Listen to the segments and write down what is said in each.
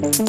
Thank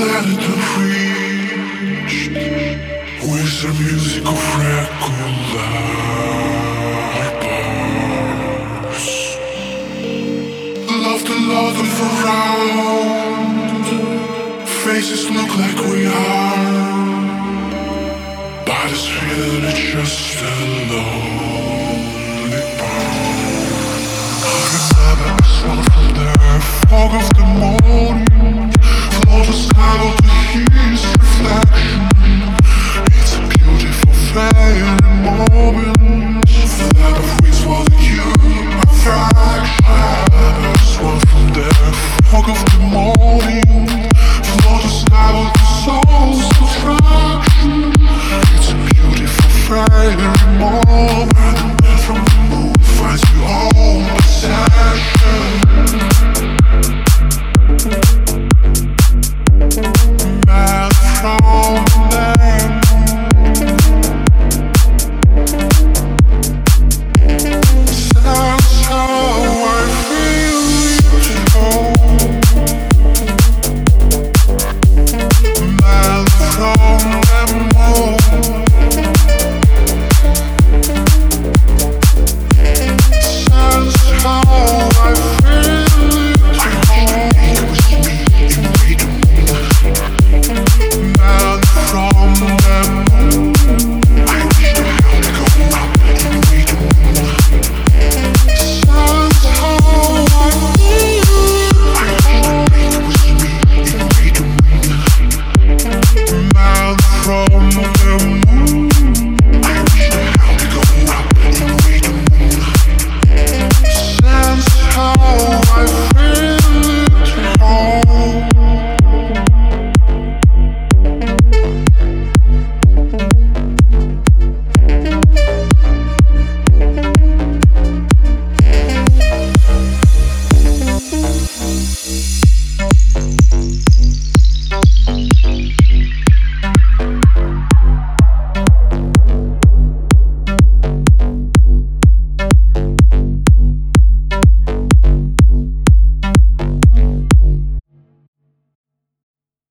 planet with the music of regular bars. Love the love of around. Faces look like we are. Bodies feel that it's just a lonely part. I remember the fog of the moon. from